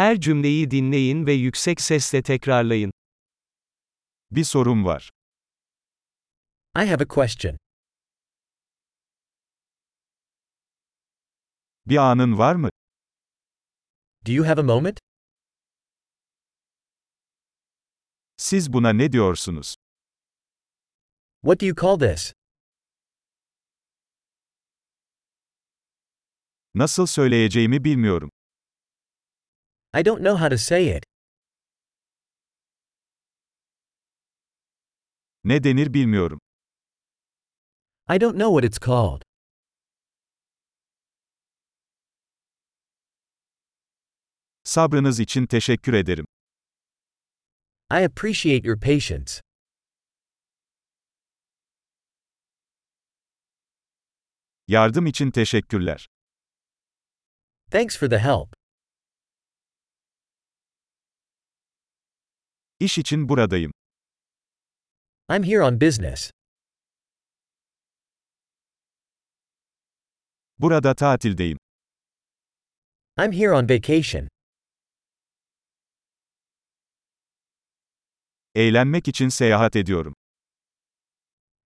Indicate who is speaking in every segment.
Speaker 1: Her cümleyi dinleyin ve yüksek sesle tekrarlayın.
Speaker 2: Bir sorum var.
Speaker 3: I have a question.
Speaker 2: Bir anın var mı?
Speaker 3: Do you have a moment?
Speaker 2: Siz buna ne diyorsunuz?
Speaker 3: What do you call this?
Speaker 2: Nasıl söyleyeceğimi bilmiyorum.
Speaker 3: I don't know how to say it.
Speaker 2: Ne denir bilmiyorum.
Speaker 3: I don't know what it's called.
Speaker 2: Sabrınız için teşekkür ederim.
Speaker 3: I appreciate your patience.
Speaker 2: Yardım için teşekkürler.
Speaker 3: Thanks for the help.
Speaker 2: İş için buradayım.
Speaker 3: I'm here on business.
Speaker 2: Burada tatildeyim.
Speaker 3: I'm here on vacation.
Speaker 2: Eğlenmek için seyahat ediyorum.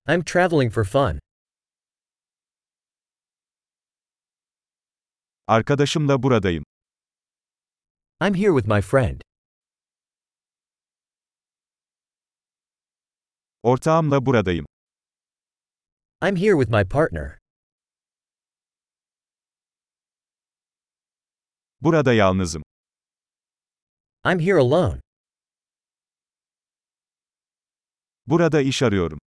Speaker 3: I'm traveling for fun.
Speaker 2: Arkadaşımla buradayım.
Speaker 3: I'm here with my friend.
Speaker 2: Ortağımla buradayım.
Speaker 3: I'm here with my partner.
Speaker 2: Burada yalnızım.
Speaker 3: I'm here alone.
Speaker 2: Burada iş arıyorum.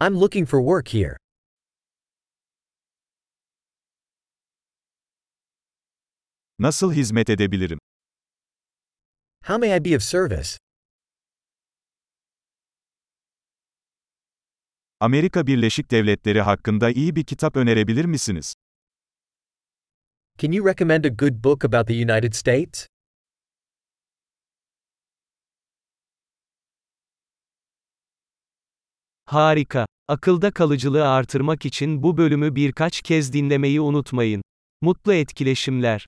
Speaker 3: I'm looking for work here.
Speaker 2: Nasıl hizmet edebilirim?
Speaker 3: How may I be of service?
Speaker 2: Amerika Birleşik Devletleri hakkında iyi bir kitap önerebilir misiniz?
Speaker 3: Can you recommend a good book about the United States?
Speaker 1: Harika. Akılda kalıcılığı artırmak için bu bölümü birkaç kez dinlemeyi unutmayın. Mutlu etkileşimler.